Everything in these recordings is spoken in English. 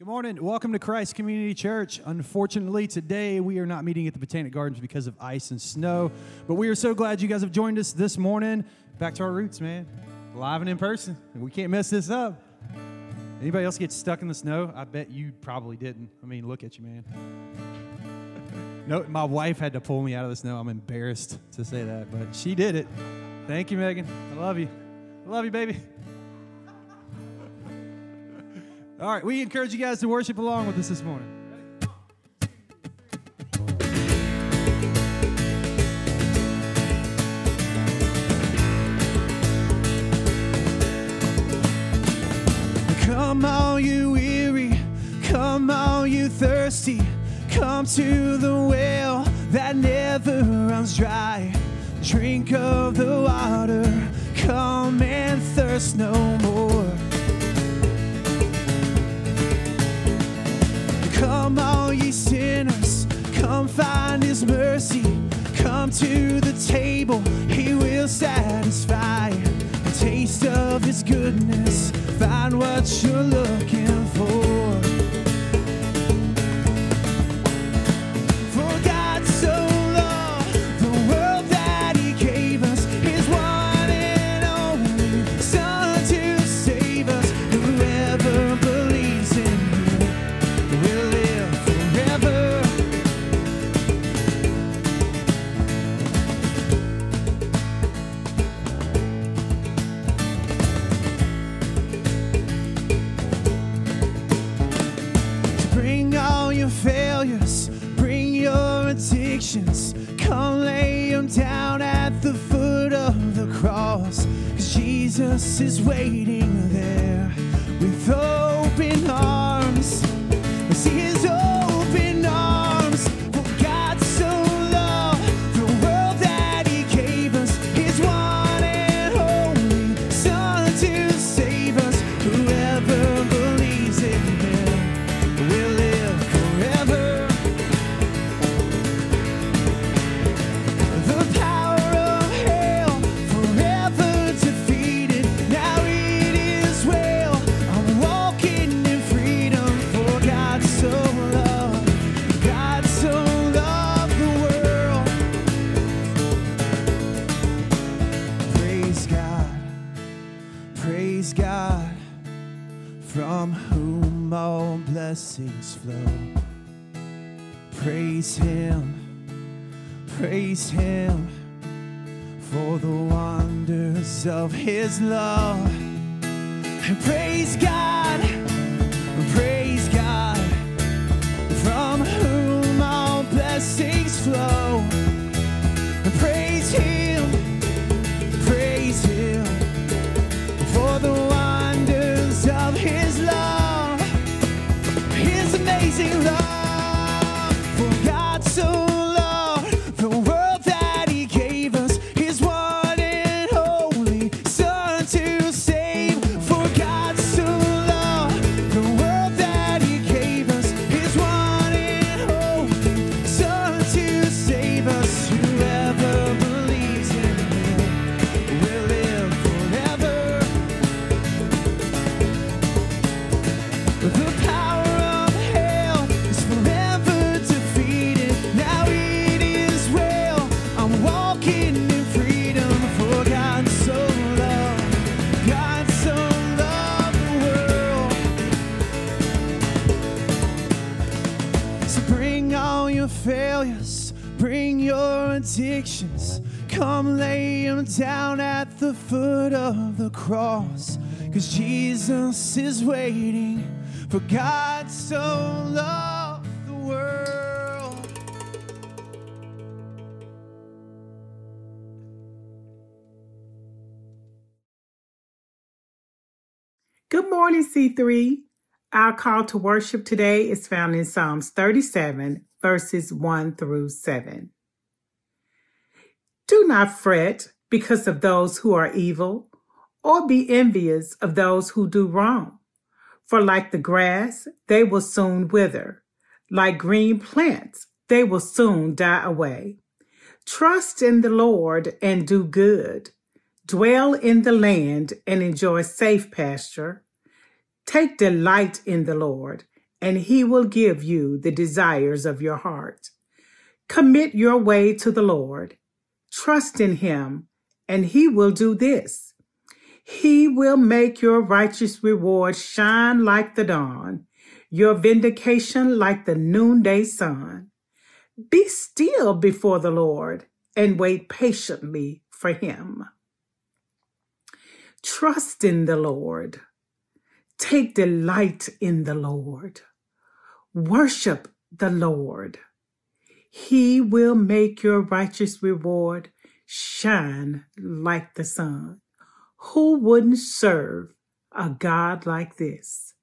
Good morning. Welcome to Christ Community Church. Unfortunately, today we are not meeting at the Botanic Gardens because of ice and snow, but we are so glad you guys have joined us this morning. Back to our roots, man. Live and in person. We can't mess this up. Anybody else get stuck in the snow? I bet you probably didn't. I mean, look at you, man. no, my wife had to pull me out of the snow. I'm embarrassed to say that, but she did it. Thank you, Megan. I love you. I love you, baby. All right, we encourage you guys to worship along with us this morning. Come all you weary, come all you thirsty, come to the well that never runs dry. Drink of the water, come and thirst no more. Find his mercy. Come to the table, he will satisfy. A Taste of his goodness, find what you're looking for. For is waiting of His love. And praise God, foot of the cross. Cause Jesus is waiting. For God so loved the world. Good morning, C3. Our call to worship today is found in Psalms 37, verses 1 through 7. Do not fret because of those who are evil, or be envious of those who do wrong. For like the grass, they will soon wither. Like green plants, they will soon die away. Trust in the Lord and do good. Dwell in the land and enjoy safe pasture. Take delight in the Lord, and he will give you the desires of your heart. Commit your way to the Lord. Trust in him, and he will do this. He will make your righteous reward shine like the dawn, your vindication like the noonday sun. Be still before the Lord and wait patiently for him. Trust in the Lord. Take delight in the Lord. Worship the Lord. He will make your righteous reward shine like the sun. Who wouldn't serve a God like this?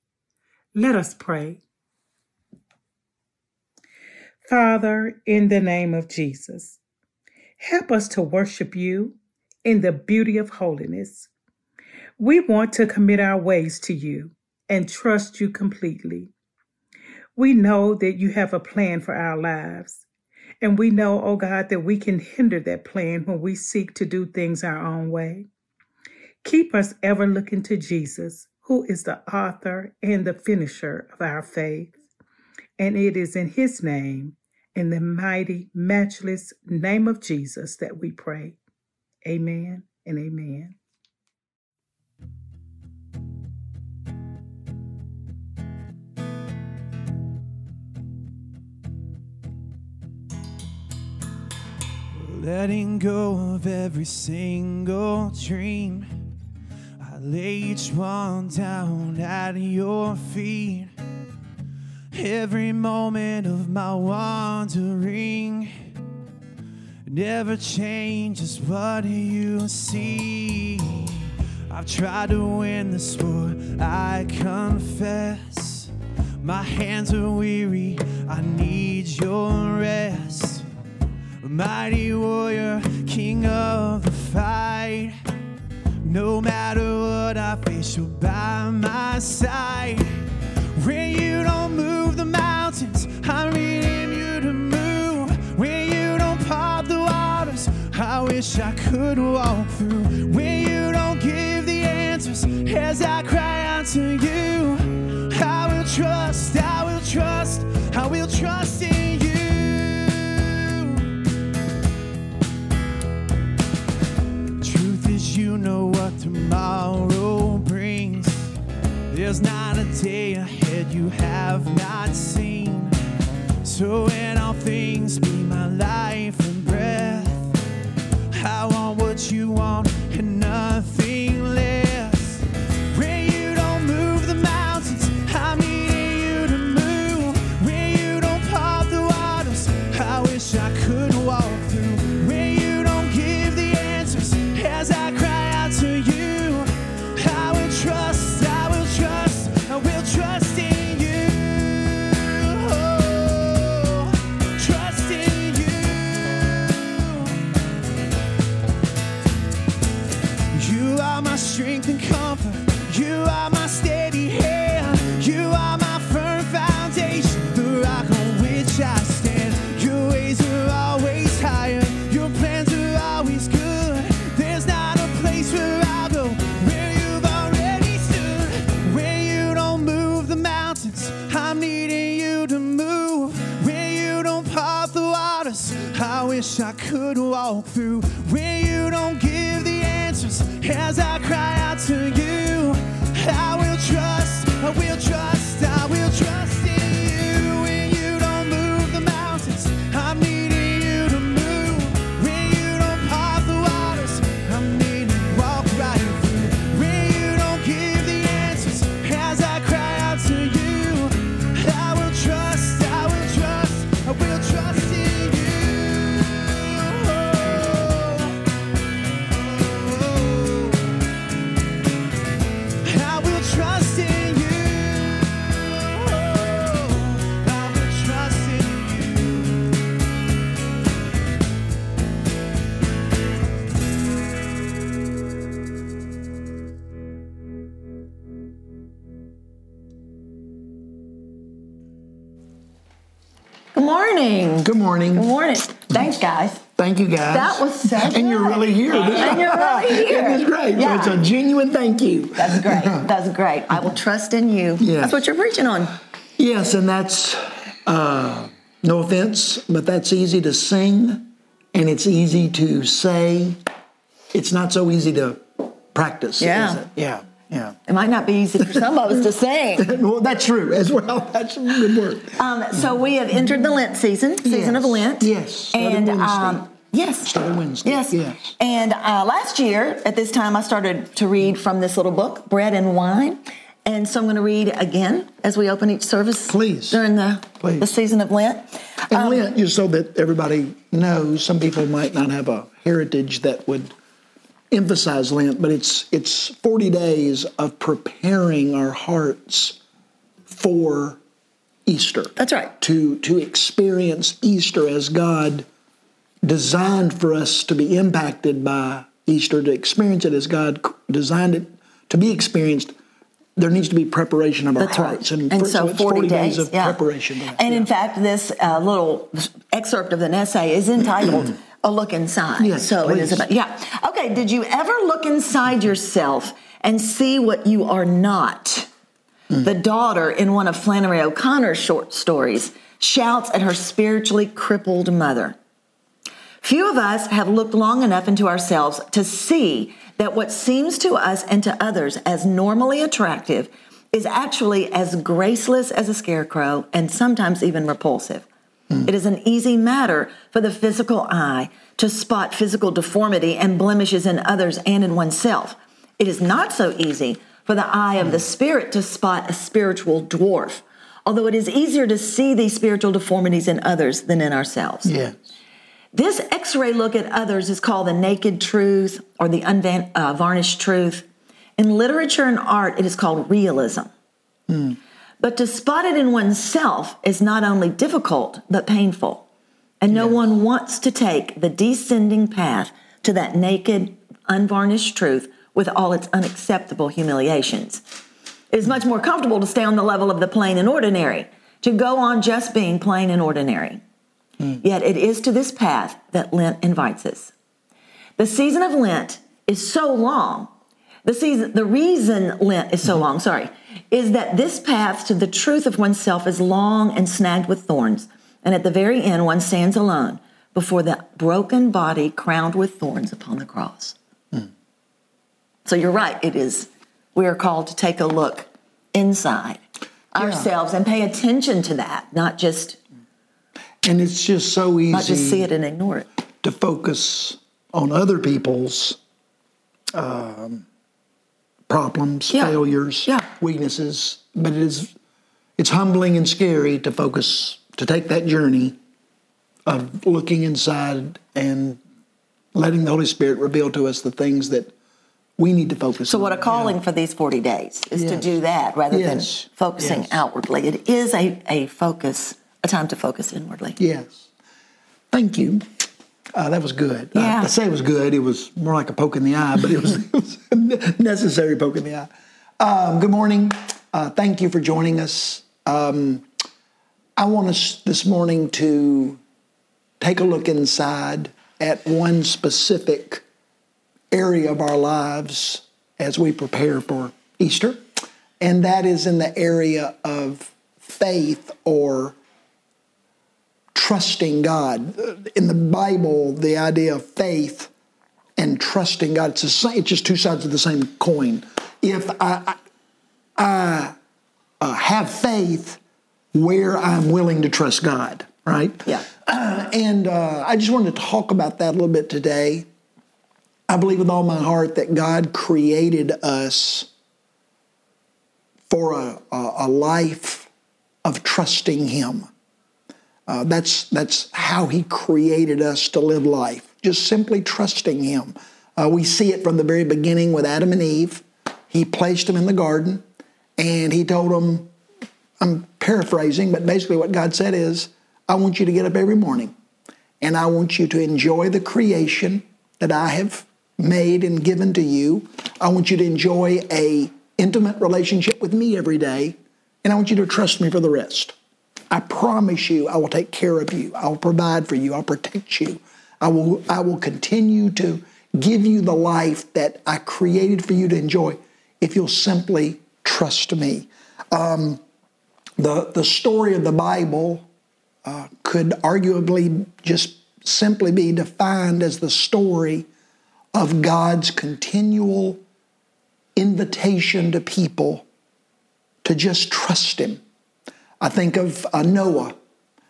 Let us pray. Father, in the name of Jesus, help us to worship you in the beauty of holiness. We want to commit our ways to you and trust you completely. We know that you have a plan for our lives. And we know, oh God, that we can hinder that plan when we seek to do things our own way. Keep us ever looking to Jesus, who is the author and the finisher of our faith. And it is in his name, in the mighty, matchless name of Jesus, that we pray. Amen and amen. Letting go of every single dream. I lay each one down at your feet. Every moment of my wandering never changes what you see. I've tried to win this war, I confess. My hands are weary, I need your rest. Mighty warrior, king of the fight. No matter what I face, you're by my side. When you don't move the mountains, I'm needing you to move. When you don't part the waters, I wish I could walk through. When you don't give the answers, as I cry out to you, I will trust, I will trust, I will trust day ahead you have not seen. So, in all things, be my life and breath. I want what you want walk through. Morning. Good morning. Thanks, guys. Thank you, guys. That was so And you're really here. And you're really here. Isn't this great? Yeah. So it's a genuine thank you. That's great. That's great. I will trust in you. Yes. That's what you're preaching on. Yes, and that's uh, no offense, but that's easy to sing and it's easy to say. It's not so easy to practice. Yeah. Is it? Yeah. Yeah. It might not be easy for some of us to sing. well, that's true as well. That's a good word. Um, so we have entered the Lent season, season of Lent. Yes, And um, yes, Started Wednesday. Yes. Yes. And uh, last year at this time, I started to read from this little book, Bread and Wine. And so I'm going to read again as we open each service. Please. During the, Please. the season of Lent. And Um, Lent, just so that everybody knows, some people might not have a heritage that would emphasize Lent, but it's it's 40 days of preparing our hearts for Easter. That's right. To to experience Easter as God designed for us to be impacted by Easter, to experience it as God designed it to be experienced. There needs to be preparation of our That's right. hearts, And, for- so, it's 40, days, of yeah. preparation. yeah. And in fact, this uh, little excerpt of an essay is entitled "A Look Inside." Yes, so it is please. about yeah. Okay. Did you ever look inside yourself and see what you are not? Hmm. The daughter in one of Flannery O'Connor's short stories shouts at her spiritually crippled mother. Few of us have looked long enough into ourselves to see that what seems to us and to others as normally attractive is actually as graceless as a scarecrow and sometimes even repulsive. It is an easy matter for the physical eye to spot physical deformity and blemishes in others and in oneself. It is not so easy for the eye of the spirit to spot a spiritual dwarf, although it is easier to see these spiritual deformities in others than in ourselves. Yes. This x ray look at others is called the naked truth or the unvarnished uh, truth. In literature and art, it is called realism. Hmm. But to spot it in oneself is not only difficult, but painful. And no one wants to take the descending path to that naked, unvarnished truth with all its unacceptable humiliations. It is much more comfortable to stay on the level of the plain and ordinary, to go on just being plain and ordinary. Hmm. Yet it is to this path that Lent invites us. The season of Lent is so long. The season, the reason Lent is so mm-hmm. long, sorry, is that this path to the truth of oneself is long and snagged with thorns. And at the very end, one stands alone before the broken body crowned with thorns upon the cross. So you're right, it is, we are called to take a look inside ourselves and pay attention to that, not just And it's just so easy not just see it and ignore it. to focus on other people's um, problems, Yeah. failures, Yeah. weaknesses. But it is it's humbling and scary to focus to take that journey of looking inside and letting the Holy Spirit reveal to us the things that we need to focus on. So, on. what a calling for these 40 days is to do that rather Yes. than focusing Yes. outwardly. It is a, a focus, a time to focus inwardly. Yes. Thank you. Uh, that was good. I- Yeah. I, say it was good. It was more like a poke in the eye, but it was, it was a necessary poke in the eye. Um, good morning. Uh, thank you for joining us. Um, I want us this morning to take a look inside at one specific area of our lives as we prepare for Easter, and that is in the area of faith or trusting God. In the Bible, the idea of faith and trusting God, it's, same, it's just two sides of the same coin. If I, I, I uh, have faith where I'm willing to trust God, right? Yeah. Uh, and uh, I just wanted to talk about that a little bit today. I believe with all my heart that God created us for a, a, a life of trusting Him. Uh, that's that's how He created us to live life, just simply trusting Him. Uh, we see it from the very beginning with Adam and Eve. He placed them in the garden, and He told them, I'm paraphrasing, but basically what God said is, I want you to get up every morning, and I want you to enjoy the creation that I have made and given to you. I want you to enjoy a intimate relationship with me every day, and I want you to trust me for the rest. I promise you, I will take care of you. I will provide for you. I'll protect you. I will, I will continue to give you the life that I created for you to enjoy if you'll simply trust me. Um, the, the story of the Bible uh, could arguably just simply be defined as the story of God's continual invitation to people to just trust Him. I think of uh, Noah.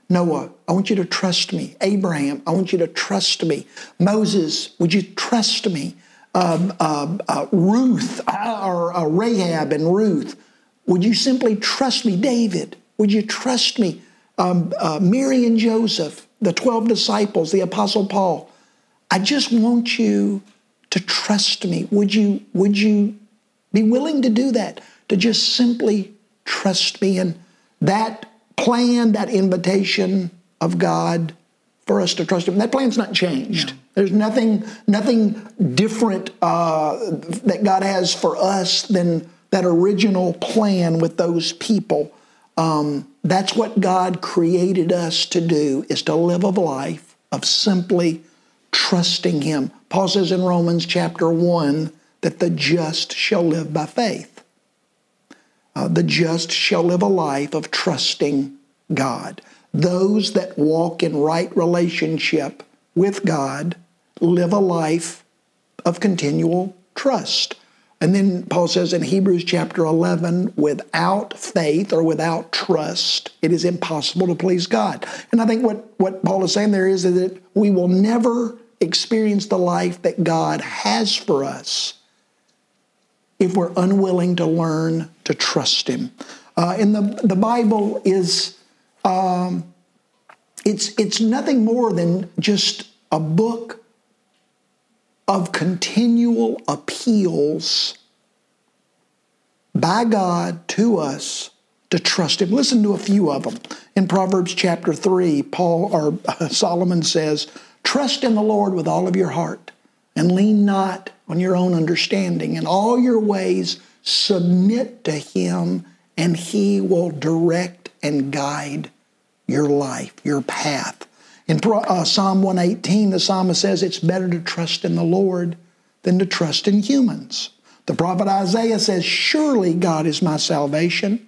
Noah, I want you to trust me. Abraham, I want you to trust me. Moses, would you trust me? Uh, uh, Ruth, or uh, Rahab and Ruth, would you simply trust me? David, would you trust me? Um, uh, Mary and Joseph, the 12 disciples, the Apostle Paul, I just want you to trust me. Would you, would you be willing to do that? To just simply trust me? And that plan, that invitation of God for us to trust Him, that plan's not changed. There's nothing, nothing different uh, that God has for us than that original plan with those people. Um, that's what God created us to do: is to live a life of simply trusting Him. Paul says in Romans chapter one that the just shall live by faith. Uh, the just shall live a life of trusting God. Those that walk in right relationship with God live a life of continual trust. And then Paul says in Hebrews chapter 11, without faith or without trust, it is impossible to please God. And I think what, what Paul is saying there is that we will never experience the life that God has for us if we're unwilling to learn to trust Him. Uh, and the, the Bible is, um, it's, it's nothing more than just a book of continual appeals by God to us to trust Him. Listen to a few of them. In Proverbs chapter 3, Paul or uh, Solomon says, Trust in the Lord with all of your heart and lean not on your own understanding. In all your ways, submit to Him, and He will direct and guide your life, your path. In uh, Psalm 118, the psalmist says it's better to trust in the Lord than to trust in humans. The prophet Isaiah says, Surely God is my salvation.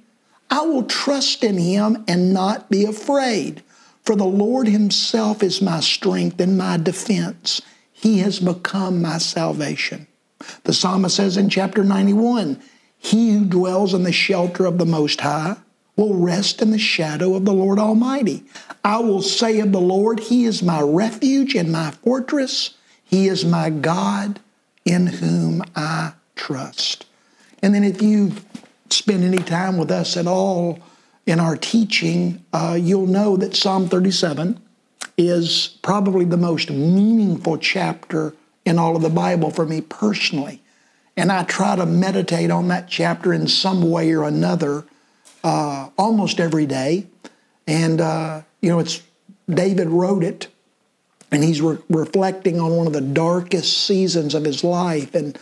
I will trust in him and not be afraid. For the Lord himself is my strength and my defense. He has become my salvation. The psalmist says in chapter 91 He who dwells in the shelter of the Most High will rest in the shadow of the Lord Almighty. I will say of the Lord, He is my refuge and my fortress. He is my God in whom I trust. And then if you spend any time with us at all in our teaching, uh, you'll know that Psalm 37 is probably the most meaningful chapter in all of the Bible for me personally. And I try to meditate on that chapter in some way or another uh, almost every day. And, uh, you know, it's David wrote it, and he's re- reflecting on one of the darkest seasons of his life. And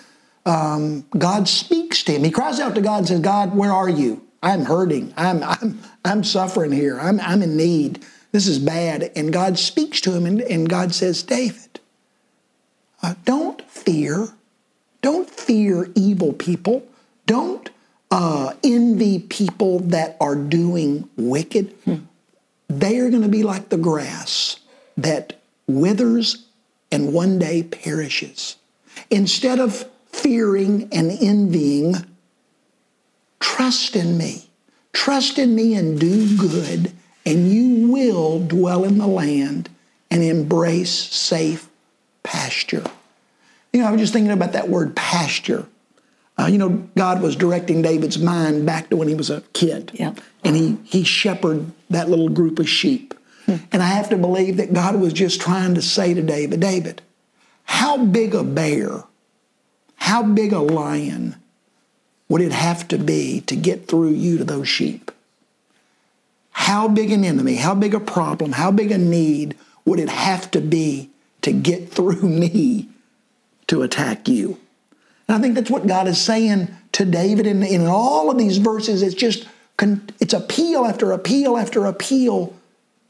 um, God speaks to him. He cries out to God and says, God, where are you? I'm hurting. I'm, I'm, I'm suffering here. I'm, I'm in need. This is bad. And God speaks to him, and, and God says, David, uh, don't fear. Don't fear evil people. Don't uh, envy people that are doing wicked. Hmm. They are going to be like the grass that withers and one day perishes. Instead of fearing and envying, trust in me. Trust in me and do good, and you will dwell in the land and embrace safe pasture. You know, I was just thinking about that word pasture. Uh, you know, God was directing David's mind back to when he was a kid. Yeah. And he, he shepherded that little group of sheep. Hmm. And I have to believe that God was just trying to say to David, David, how big a bear, how big a lion would it have to be to get through you to those sheep? How big an enemy, how big a problem, how big a need would it have to be to get through me to attack you? And I think that's what God is saying to David. And in all of these verses, it's just, it's appeal after appeal after appeal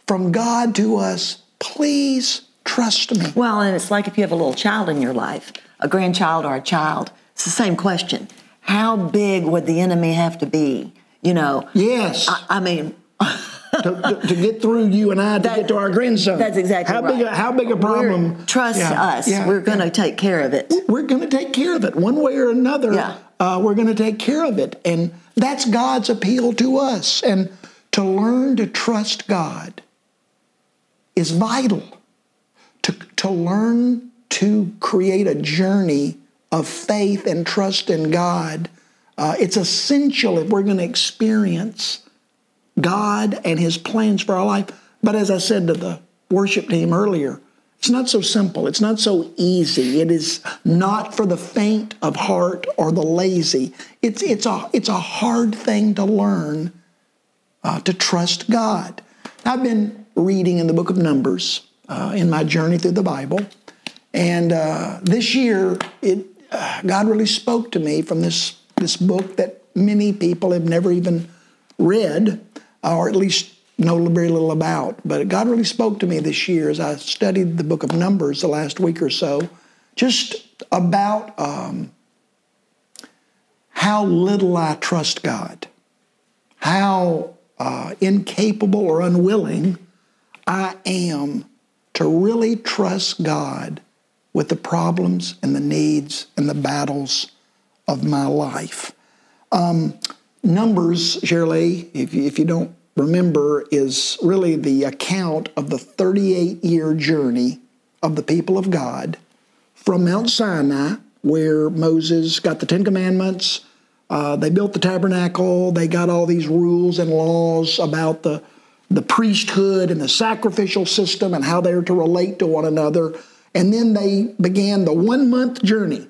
from God to us. Please trust me. Well, and it's like if you have a little child in your life, a grandchild or a child, it's the same question. How big would the enemy have to be? You know, Yes. I, I mean, to, to, get through you and I to That- get to our grandson. that's exactly how right. Big a, how big a problem? We're- trust Yeah, us. yeah, We're going to yeah. take care of it. We're going to take care of it one way or another. Yeah. Uh, we're going to take care of it, and that's God's appeal to us. And to learn to trust God is vital. To to learn to create a journey of faith and trust in God, uh, it's essential if we're going to experience God and His plans for our life. But as I said to the worship team earlier, it's not so simple. It's not so easy. It is not for the faint of heart or the lazy. It's, it's, a, it's a hard thing to learn uh, to trust God. I've been reading in the book of Numbers uh, in my journey through the Bible. And uh, this year, it, uh, God really spoke to me from this, this book that many people have never even read, or at least know very little about. But God really spoke to me this year as I studied the book of Numbers the last week or so, just about um, how little I trust God, how uh, incapable or unwilling I am to really trust God with the problems and the needs and the battles of my life. Um, Numbers, Shirley, if you, if you don't remember, is really the account of the 38 year journey of the people of God from Mount Sinai, where Moses got the Ten Commandments. Uh, they built the tabernacle. They got all these rules and laws about the, the priesthood and the sacrificial system and how they're to relate to one another. And then they began the one month journey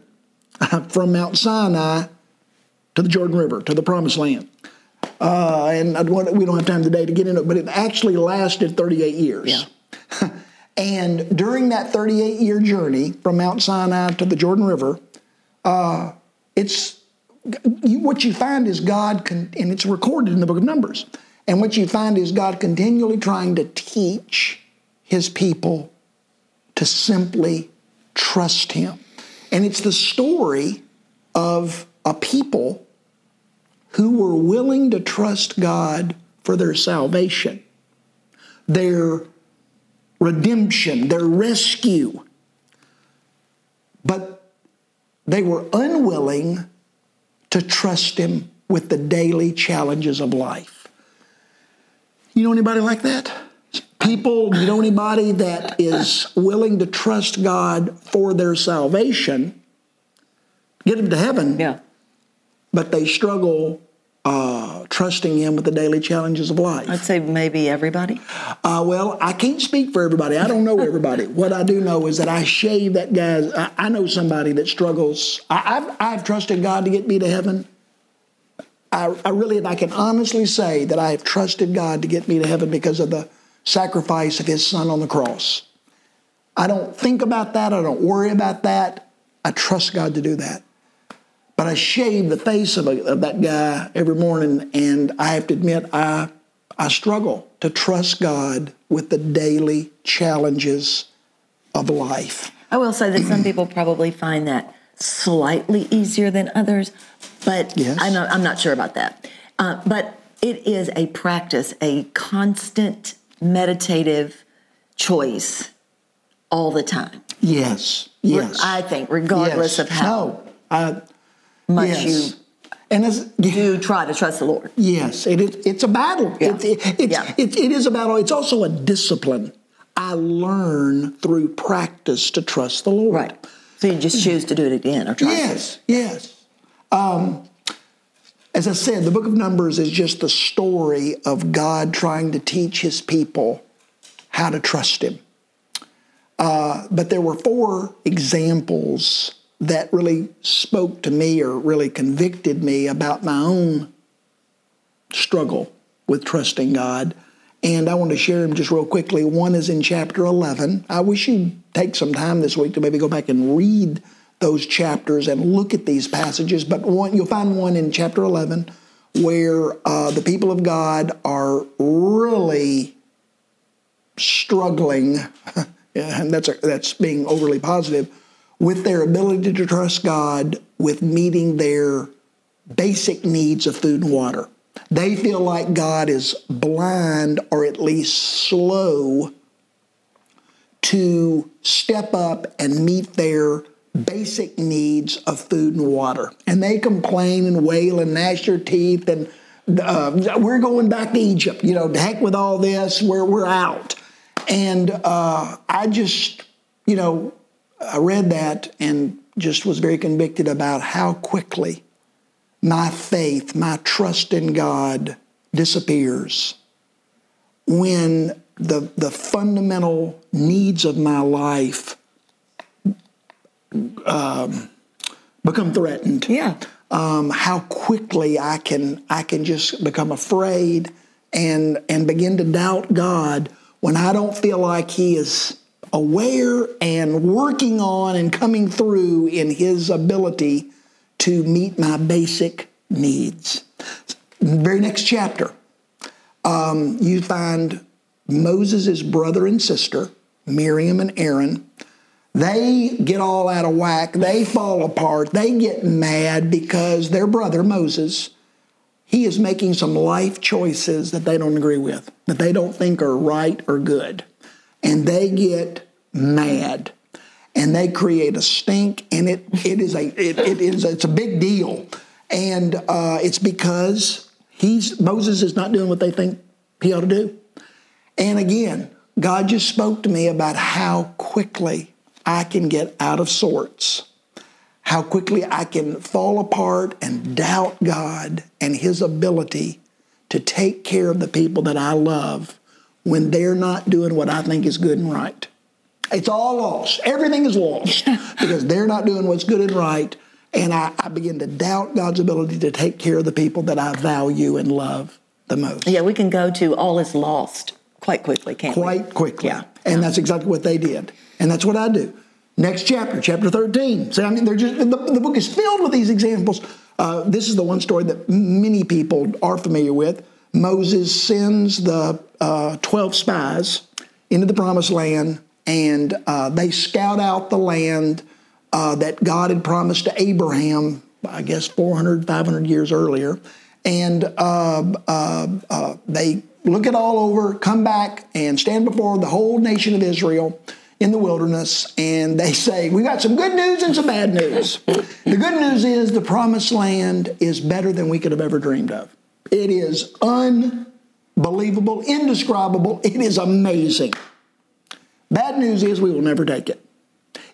from Mount Sinai to the Jordan River, to the Promised Land. Uh, and I don't- we don't have time today to get into it, but it actually lasted 38 years. and during that 38 year journey from Mount Sinai to the Jordan River, uh, it's you, what you find is God, con, and it's recorded in the book of Numbers. And what you find is God continually trying to teach his people to simply trust him. And it's the story of a people who were willing to trust God for their salvation, their redemption, their rescue. But they were unwilling to trust Him with the daily challenges of life. You know anybody like that? People, you know anybody that is willing to trust God for their salvation, get them to heaven, Yeah. but they struggle uh, trusting Him with the daily challenges of life. I'd say maybe everybody. Uh, well, I can't speak for everybody. I don't know everybody. what I do know is that I shave that guy's. I, I know somebody that struggles. I, I've, I've trusted God to get me to heaven. I, I really, and I can honestly say that I have trusted God to get me to heaven because of the sacrifice of His Son on the cross. I don't think about that. I don't worry about that. I trust God to do that. But I shave the face of, a, of that guy every morning, and I have to admit, I, I struggle to trust God with the daily challenges of life. I will say that some people probably find that slightly easier than others, but Yes. I'm, not, I'm not sure about that. Uh, but it is a practice, a constant meditative choice all the time. Yes, yes. I think, regardless yes. of how No, I, much yes. you and as, do try to trust the Lord. Yes, it is, it's a battle. Yeah. It, it, it's, Yeah. it, it is a battle. It's also a discipline. I learn through practice to trust the Lord. Right. So you just choose to do it again or try. Yes, yes. Um, as I said, the book of Numbers is just the story of God trying to teach his people how to trust him. Uh, but there were four examples that really spoke to me or really convicted me about my own struggle with trusting God. And I want to share them just real quickly. One is in chapter 11. I wish you'd take some time this week to maybe go back and read those chapters and look at these passages. But one, you'll find one in chapter 11 where uh, the people of God are really struggling, and that's, a, that's being overly positive, with their ability to trust God with meeting their basic needs of food and water. They feel like God is blind or at least slow to step up and meet their basic needs of food and water. And they complain and wail and gnash their teeth and uh, we're going back to Egypt. You know, to heck with all this, we're, we're out. And uh, I just, you know, I read that and just was very convicted about how quickly my faith, my trust in God disappears when the, the fundamental needs of my life um, become threatened. Yeah. Um, how quickly I can I can just become afraid and and begin to doubt God when I don't feel like He is aware and working on and coming through in His ability to meet my basic needs. Very next chapter, um, you find Moses' brother and sister, Miriam and Aaron. They get all out of whack. They fall apart. They get mad because their brother, Moses, he is making some life choices that they don't agree with, that they don't think are right or good. And they get mad and they create a stink, and it, it is a it, it is it's a big deal, and uh, it's because he's Moses is not doing what they think he ought to do, and again, God just spoke to me about how quickly I can get out of sorts, how quickly I can fall apart and doubt God and His ability to take care of the people that I love when they're not doing what I think is good and right. It's all lost. Everything is lost because they're not doing what's good and right. And I, I, begin to doubt God's ability to take care of the people that I value and love the most. Yeah, we can go to all is lost quite quickly, can't quite we? Quite quickly. Yeah. And that's exactly what they did. And that's what I do. Next chapter, chapter 13. So, I mean, they're just, the, the book is filled with these examples. Uh, this is the one story that many people are familiar with. Moses sends the uh, 12 spies into the promised land and uh, they scout out the land uh, that God had promised to Abraham, I guess 400, 500 years earlier. And uh, uh, uh, they look it all over, come back, and stand before the whole nation of Israel in the wilderness, and they say, We got some good news and some bad news. the good news is the promised land is better than we could have ever dreamed of. It is unbelievable, indescribable, it is amazing. Bad news is we will never take it.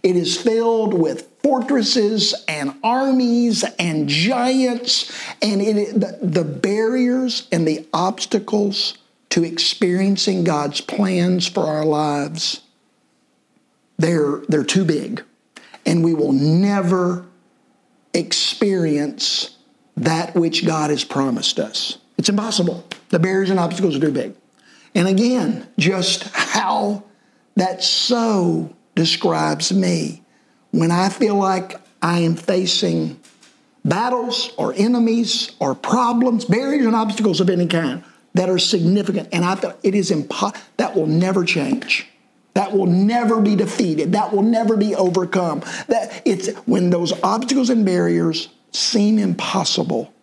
It is filled with fortresses and armies and giants, and it, the, the barriers and the obstacles to experiencing God's plans for our lives, they're, they're too big. And we will never experience that which God has promised us. It's impossible. The barriers and obstacles are too big. And again, just how that so describes me when I feel like I am facing battles or enemies or problems, barriers and obstacles of any kind that are significant. And I feel it is impossible. That will never change. That will never be defeated. That will never be overcome. That it's when those obstacles and barriers seem impossible,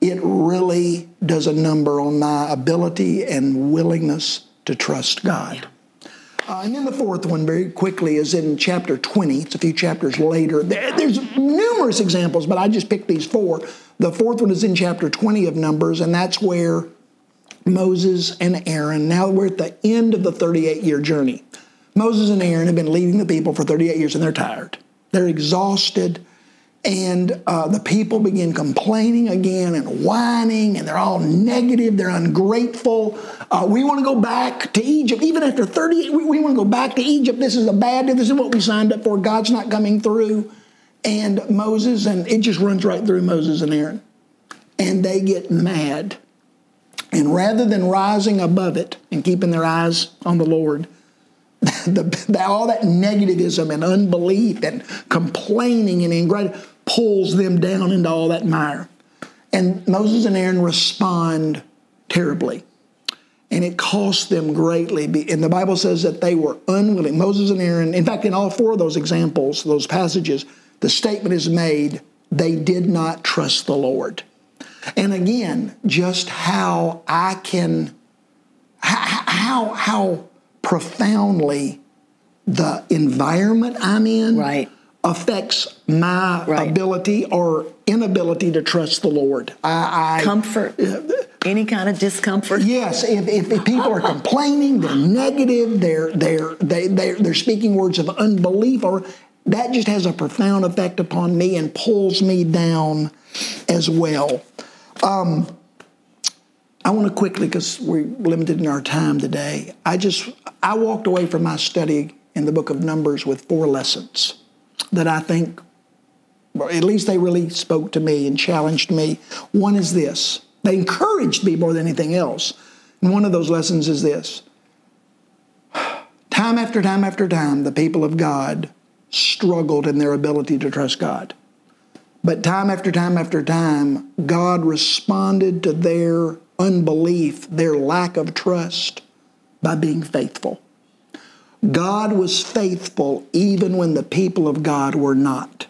it really does a number on my ability and willingness to trust God. Uh, and then the fourth one, very quickly, is in chapter 20. It's a few chapters later. there's numerous examples, but I just picked these four. The fourth one is in chapter 20 of Numbers, and that's where Moses and Aaron, now we're at the end of the 38 year journey. Moses and Aaron have been leading the people for 38 years, and they're tired. They're exhausted and uh, the people begin complaining again and whining, and they're all negative, they're ungrateful. Uh, we want to go back to Egypt. Even after 30, we, we want to go back to Egypt. This is a bad, this is what we signed up for. God's not coming through. And Moses, and it just runs right through Moses and Aaron. And they get mad. And rather than rising above it and keeping their eyes on the Lord, the, the, all that negativism and unbelief and complaining and ingratitude pulls them down into all that mire. And Moses and Aaron respond terribly. And it cost them greatly. And the Bible says that they were unwilling. Moses and Aaron, in fact, in all four of those examples, those passages, the statement is made they did not trust the Lord. And again, just how I can, how, how profoundly the environment I'm in Right. Affects my Right. ability or inability to trust the Lord. I, I Comfort. Any kind of discomfort. Yes, if, if, if people are complaining, they're negative, they're they're they they're, they're speaking words of unbelief, or that just has a profound effect upon me and pulls me down as well. Um, I want to quickly, because we're limited in our time today. I just I walked away from my study in the book of Numbers with four lessons that I think, or at least they really spoke to me and challenged me. One is this: they encouraged me more than anything else. And one of those lessons is this: time after time after time, the people of God struggled in their ability to trust God. But time after time after time, God responded to their unbelief, their lack of trust, by being faithful. God was faithful even when the people of God were not.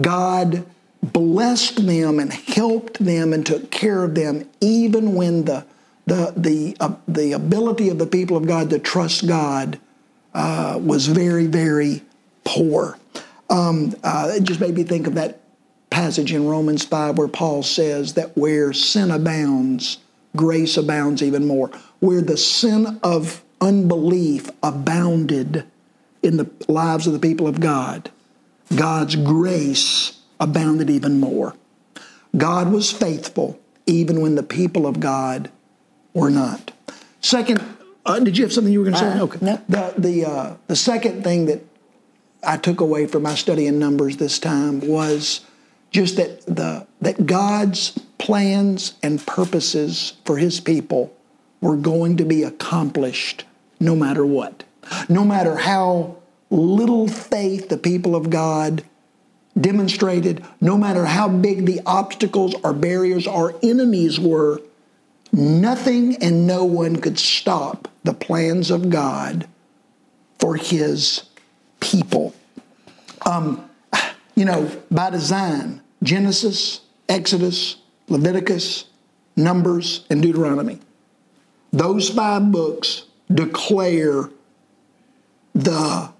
God blessed them and helped them and took care of them even when the the the uh, the ability of the people of God to trust God uh, was very very poor. Um, uh, it just made me think of that passage in Romans five where Paul says that where sin abounds, grace abounds even more. Where the sin of unbelief abounded in the lives of the people of God, God's grace abounded even more. God was faithful even when the people of God were not. Second, uh, did you have something you were going to say? Uh, okay. no. The the uh, the second thing that I took away from my study in Numbers this time was just that the that God's plans and purposes for His people were going to be accomplished no matter what, no matter how little faith the people of God demonstrated, no matter how big the obstacles or barriers or enemies were, nothing and no one could stop the plans of God for His people. Um, you know, by design, Genesis, Exodus, Leviticus, Numbers, and Deuteronomy. Those five books declare the,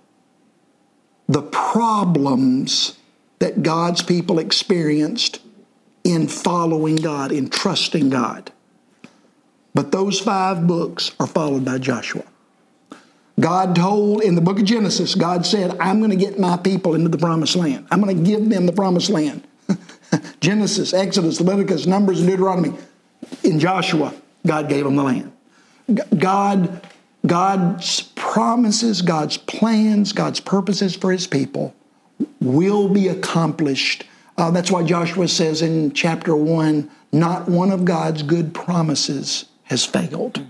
the problems that God's people experienced in following God, in trusting God. But those five books are followed by Joshua. God told in the book of Genesis, God said, I'm going to get my people into the promised land. I'm going to give them the promised land. Genesis, Exodus, Leviticus, Numbers, and Deuteronomy. In Joshua, God gave them the land. God, God's promises, God's plans, God's purposes for his people will be accomplished. Uh, that's why Joshua says in chapter 1 not one of God's good promises has failed.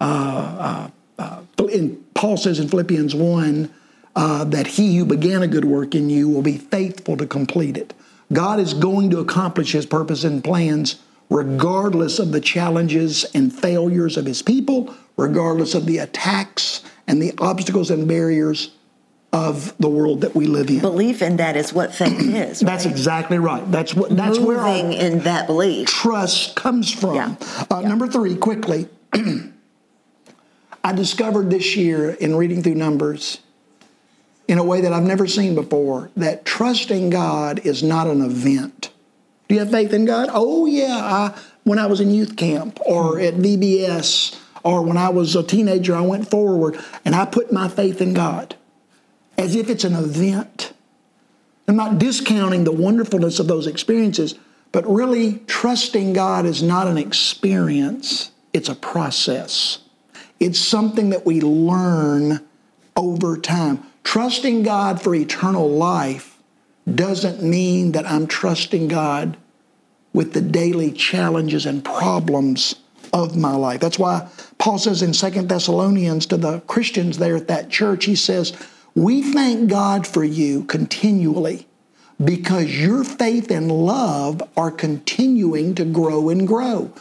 Uh, uh, in, Paul says in Philippians 1 uh, that he who began a good work in you will be faithful to complete it. God is going to accomplish his purpose and plans regardless of the challenges and failures of his people, regardless of the attacks and the obstacles and barriers of the world that we live in. Belief in that is what faith is. That's exactly right. That's what. That's where moving in that belief. trust comes from. Yeah. Uh, Number three, quickly, I discovered this year in reading through Numbers in a way that I've never seen before that trusting God is not an event. Do you have faith in God? Oh, yeah. I, when I was in youth camp or at VBS or when I was a teenager, I went forward and I put my faith in God as if it's an event. I'm not discounting the wonderfulness of those experiences, but really trusting God is not an experience, it's a process. It's something that we learn over time. Trusting God for eternal life doesn't mean that I'm trusting God with the daily challenges and problems of my life. That's why Paul says in Second Thessalonians to the Christians there at that church, he says, We thank God for you continually because your faith and love are continuing to grow and grow.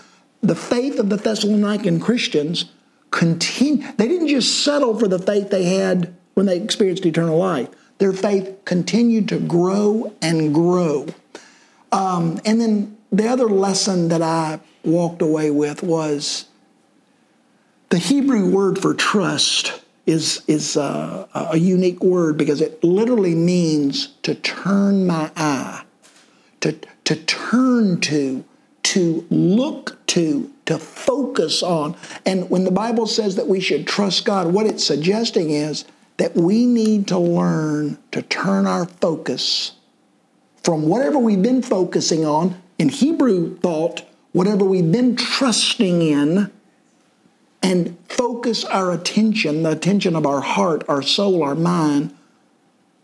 The faith of the Thessalonican Christians continue, they didn't just settle for the faith they had when they experienced eternal life. Their faith continued to grow and grow. Um, and then the other lesson that I walked away with was the Hebrew word for trust is, is uh, a, a unique word because it literally means to turn my eye, to, to turn to, to look to, to focus on. And when the Bible says that we should trust God, what it's suggesting is that we need to learn to turn our focus from whatever we've been focusing on, in Hebrew thought, whatever we've been trusting in, and focus our attention, the attention of our heart, our soul, our mind,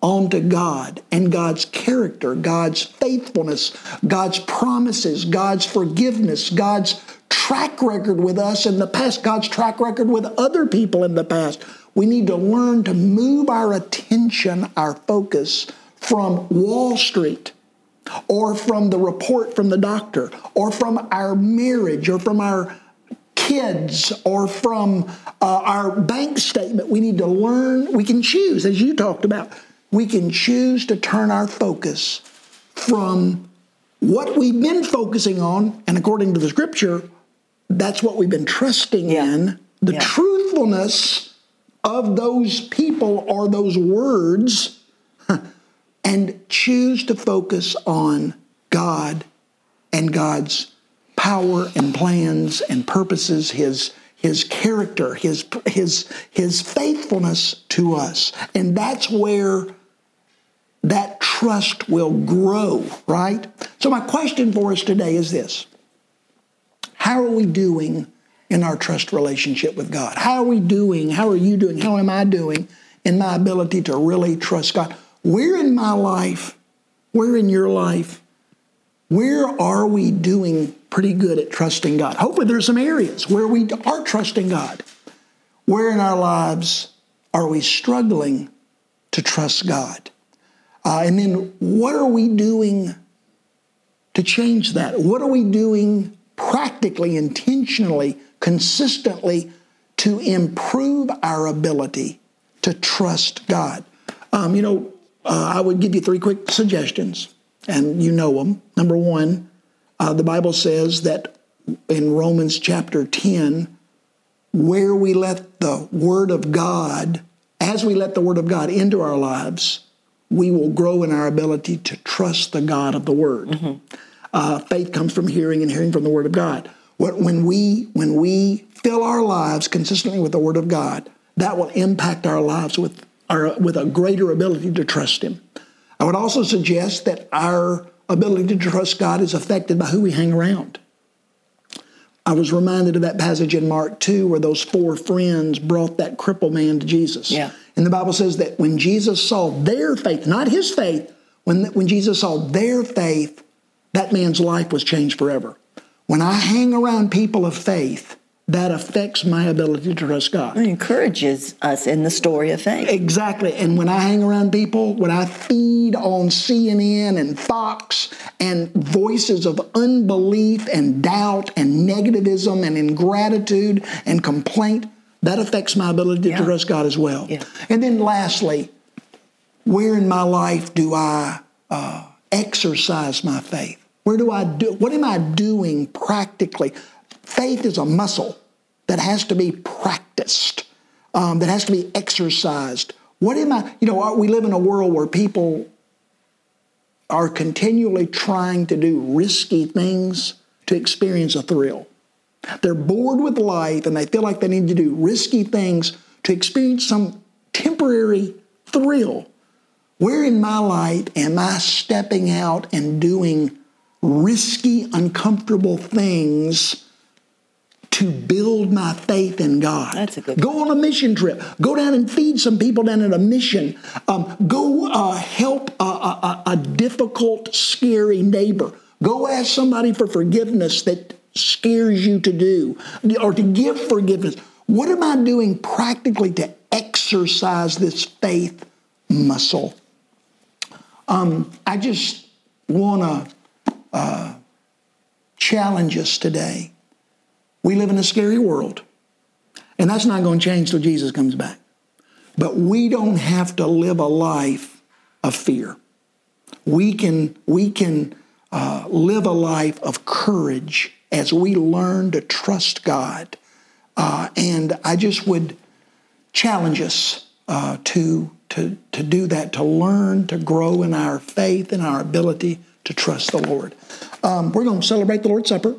onto God and God's character, God's faithfulness, God's promises, God's forgiveness, God's track record with us in the past, God's track record with other people in the past. We need to learn to move our attention, our focus from Wall Street or from the report from the doctor or from our marriage or from our kids or from uh, our bank statement. We need to learn, we can choose, as you talked about, we can choose to turn our focus from what we've been focusing on, and according to the scripture, that's what we've been trusting yeah. in the yeah. truthfulness of those people or those words, and choose to focus on God and God's power and plans and purposes, his his character, his his his faithfulness to us. And that's where that trust will grow, right? So my question for us today is this. How are we doing in our trust relationship with God? How are we doing? How are you doing? How am I doing in my ability to really trust God? Where in my life, where in your life, where are we doing pretty good at trusting God. Hopefully, there's some areas where we are trusting God. Where in our lives are we struggling to trust God? Uh, and then, what are we doing to change that? What are we doing practically, intentionally, consistently to improve our ability to trust God? Um, you know, uh, I would give you three quick suggestions, and you know them. Number one, uh, the Bible says that in Romans chapter 10, where we let the Word of God, as we let the Word of God into our lives, we will grow in our ability to trust the God of the Word. Mm-hmm. Uh, faith comes from hearing, and hearing from the Word of God. When we when we fill our lives consistently with the Word of God, that will impact our lives with our with a greater ability to trust Him. I would also suggest that our ability to trust God is affected by who we hang around. I was reminded of that passage in Mark 2 where those four friends brought that crippled man to Jesus. Yeah. And the Bible says that when Jesus saw their faith, not his faith, when, when Jesus saw their faith, that man's life was changed forever. When I hang around people of faith, that affects my ability to trust God. It encourages us in the story of faith. Exactly. And when I hang around people, when I feed on CNN and Fox and voices of unbelief and doubt and negativism and ingratitude and complaint, that affects my ability yeah. to trust God as well. Yeah. And then lastly, where in my life do I uh, exercise my faith? Where do I do? What am I doing practically? Faith is a muscle that has to be practiced, um, that has to be exercised. What am I, you know, we live in a world where people are continually trying to do risky things to experience a thrill. They're bored with life and they feel like they need to do risky things to experience some temporary thrill. Where in my life am I stepping out and doing risky, uncomfortable things to build my faith in God. That's a good. Go on a mission trip. Go down and feed some people down at a mission. Um, go uh, help a, a, a difficult, scary neighbor. Go ask somebody for forgiveness that scares you to do, or to give forgiveness. What am I doing practically to exercise this faith muscle? Um, I just want to uh, challenge us today we live in a scary world, and that's not going to change till Jesus comes back. But we don't have to live a life of fear. We can, we can uh, live a life of courage as we learn to trust God. Uh, and I just would challenge us uh, to, to, to do that, to learn to grow in our faith and our ability to trust the Lord. Um, we're going to celebrate the Lord's Supper.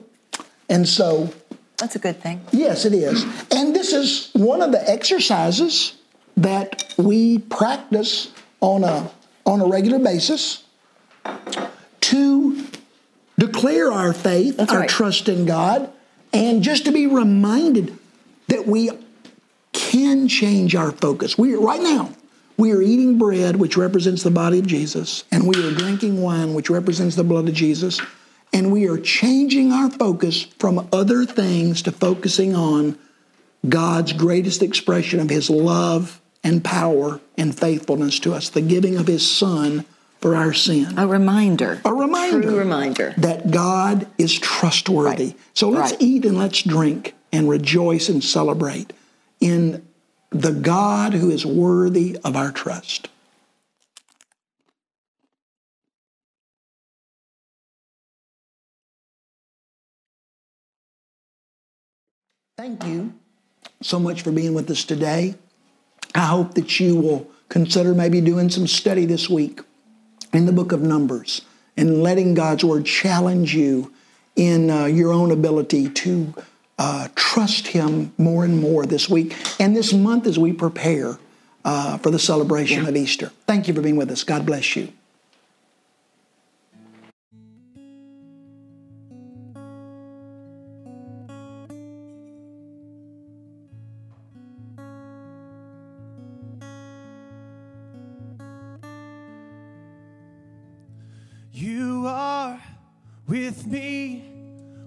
And so. That's a good thing. Yes, it is. And this is one of the exercises that we practice on a, on a regular basis to declare our faith, That's our right. trust in God, and just to be reminded that we can change our focus. We right now we are eating bread, which represents the body of Jesus, and we are drinking wine, which represents the blood of Jesus, and we are changing our focus from other things to focusing on God's greatest expression of His love and power and faithfulness to us, the giving of His Son for our sin. A reminder. A reminder. True reminder. That God is trustworthy. Right. So let's Right. eat and let's drink and rejoice and celebrate in the God who is worthy of our trust. Thank you so much for being with us today. I hope that you will consider maybe doing some study this week in the book of Numbers and letting God's word challenge you in uh, your own ability to uh, trust Him more and more this week and this month as we prepare uh, for the celebration of Easter. Thank you for being with us. God bless. You with me.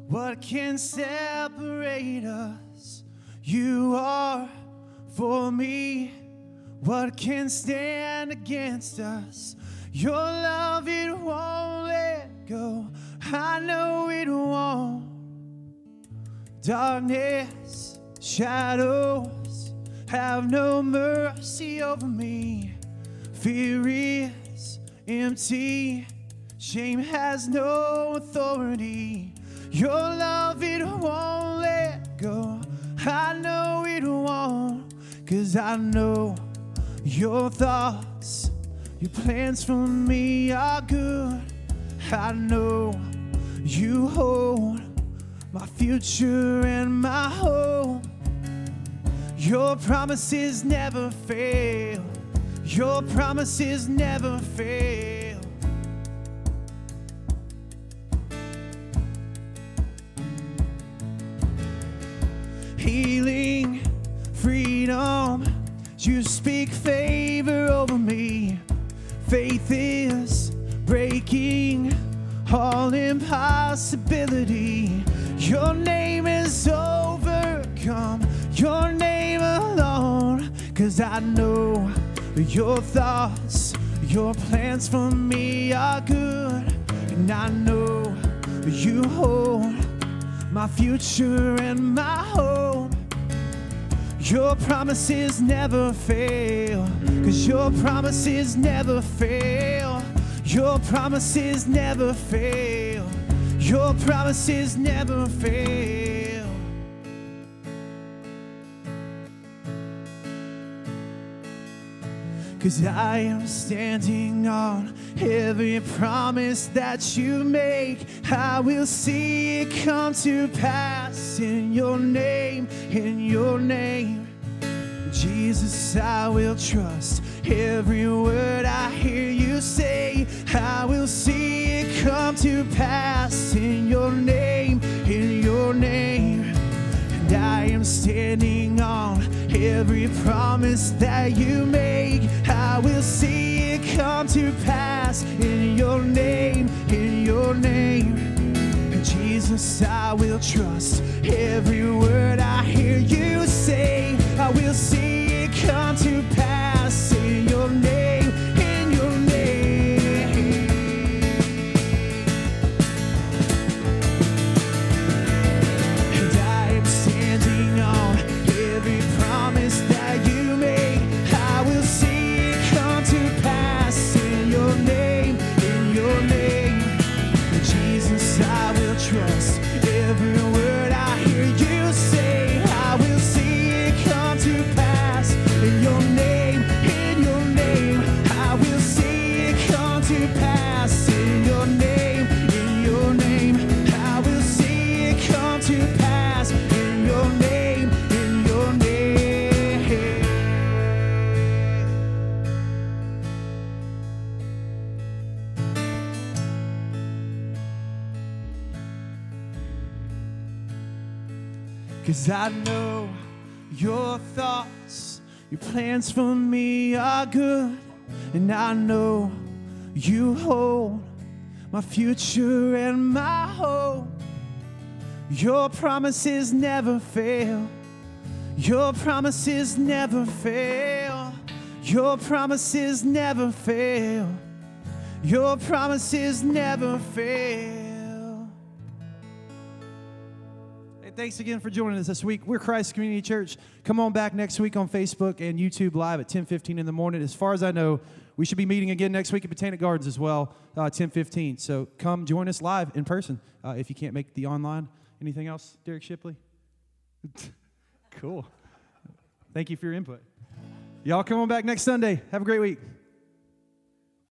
What can separate us? You are for me. What can stand against us? Your love, it won't let go. I know it won't. Darkness, shadows have no mercy over me. Fear is empty. Shame has no authority. Your love, it won't let go. I know it won't, cause I know your thoughts, your plans for me are good. I know you hold my future and my hope. Your promises never fail. Your promises never fail. Healing, freedom. You speak favor over me. Faith is breaking all impossibility. Your name is overcome, your name alone. Cause I know your thoughts, your plans for me are good. And I know you hold my future and my hope. Your promises never fail, cause your promises never fail. Your promises never fail. Your promises never fail. Cause I am standing on every promise that you make. I will see it come to pass in your name, in your name. Jesus, I will trust every word I hear you say. I will see it come to pass in your name, in your name. And I am standing on every promise that you make. I will see it come to pass in your name, in your name. And Jesus, I will trust every word I hear you say. I will see it come to pass trust everyone. I know your thoughts, your plans for me are good. And I know you hold my future and my hope. Your promises never fail. Your promises never fail. Your promises never fail. Your promises never fail. Thanks again for joining us this week. We're Christ Community Church. Come on back next week on Facebook and YouTube Live at 10:15 in the morning. As far as I know, we should be meeting again next week at Botanic Gardens as well, uh, 10:15. So come join us live in person uh, if you can't make the online. Anything else, Derek Shipley? cool. Thank you for your input. Y'all come on back next Sunday. Have a great week.